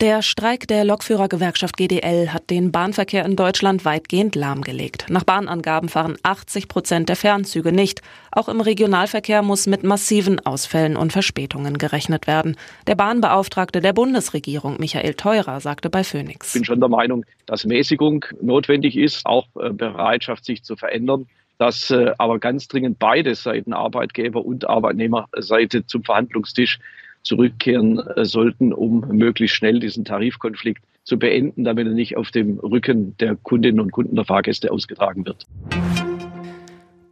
Der Streik der Lokführergewerkschaft GDL hat den Bahnverkehr in Deutschland weitgehend lahmgelegt. Nach Bahnangaben fahren 80 Prozent der Fernzüge nicht. Auch im Regionalverkehr muss mit massiven Ausfällen und Verspätungen gerechnet werden. Der Bahnbeauftragte der Bundesregierung, Michael Theurer, sagte bei Phoenix. Ich bin schon der Meinung, dass Mäßigung notwendig ist, auch äh, Bereitschaft, sich zu verändern dass äh, aber ganz dringend beide Seiten, Arbeitgeber und Arbeitnehmerseite, zum Verhandlungstisch zurückkehren äh, sollten, um möglichst schnell diesen Tarifkonflikt zu beenden, damit er nicht auf dem Rücken der Kundinnen und Kunden der Fahrgäste ausgetragen wird.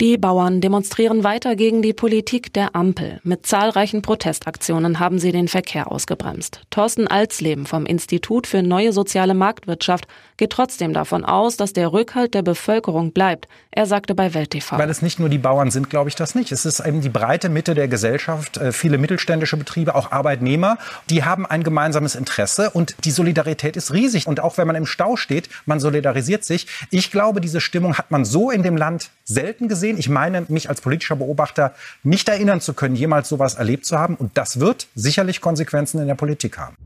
Die Bauern demonstrieren weiter gegen die Politik der Ampel. Mit zahlreichen Protestaktionen haben sie den Verkehr ausgebremst. Thorsten Alsleben vom Institut für neue soziale Marktwirtschaft geht trotzdem davon aus, dass der Rückhalt der Bevölkerung bleibt. Er sagte bei Welt TV. Weil es nicht nur die Bauern sind, glaube ich das nicht. Es ist eben die breite Mitte der Gesellschaft, äh, viele mittelständische Betriebe, auch Arbeitnehmer, die haben ein gemeinsames Interesse und die Solidarität ist riesig. Und auch wenn man im Stau steht, man solidarisiert sich. Ich glaube, diese Stimmung hat man so in dem Land selten gesehen gesehen. Ich meine, mich als politischer Beobachter nicht erinnern zu können, jemals sowas erlebt zu haben. Und das wird sicherlich Konsequenzen in der Politik haben.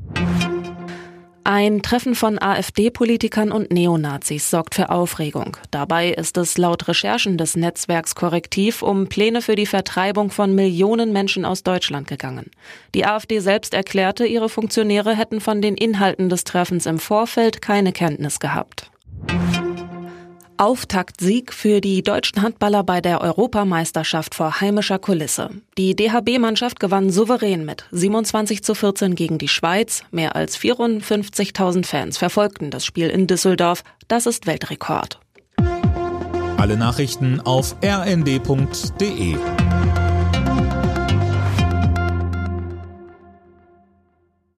Ein Treffen von AfD-Politikern und Neonazis sorgt für Aufregung. Dabei ist es laut Recherchen des Netzwerks Korrektiv um Pläne für die Vertreibung von Millionen Menschen aus Deutschland gegangen. Die AfD selbst erklärte, ihre Funktionäre hätten von den Inhalten des Treffens im Vorfeld keine Kenntnis gehabt. Auftaktsieg für die deutschen Handballer bei der Europameisterschaft vor heimischer Kulisse. Die DHB-Mannschaft gewann souverän mit 27 zu 14 gegen die Schweiz. Mehr als 54.000 Fans verfolgten das Spiel in Düsseldorf. Das ist Weltrekord. Alle Nachrichten auf rnd.de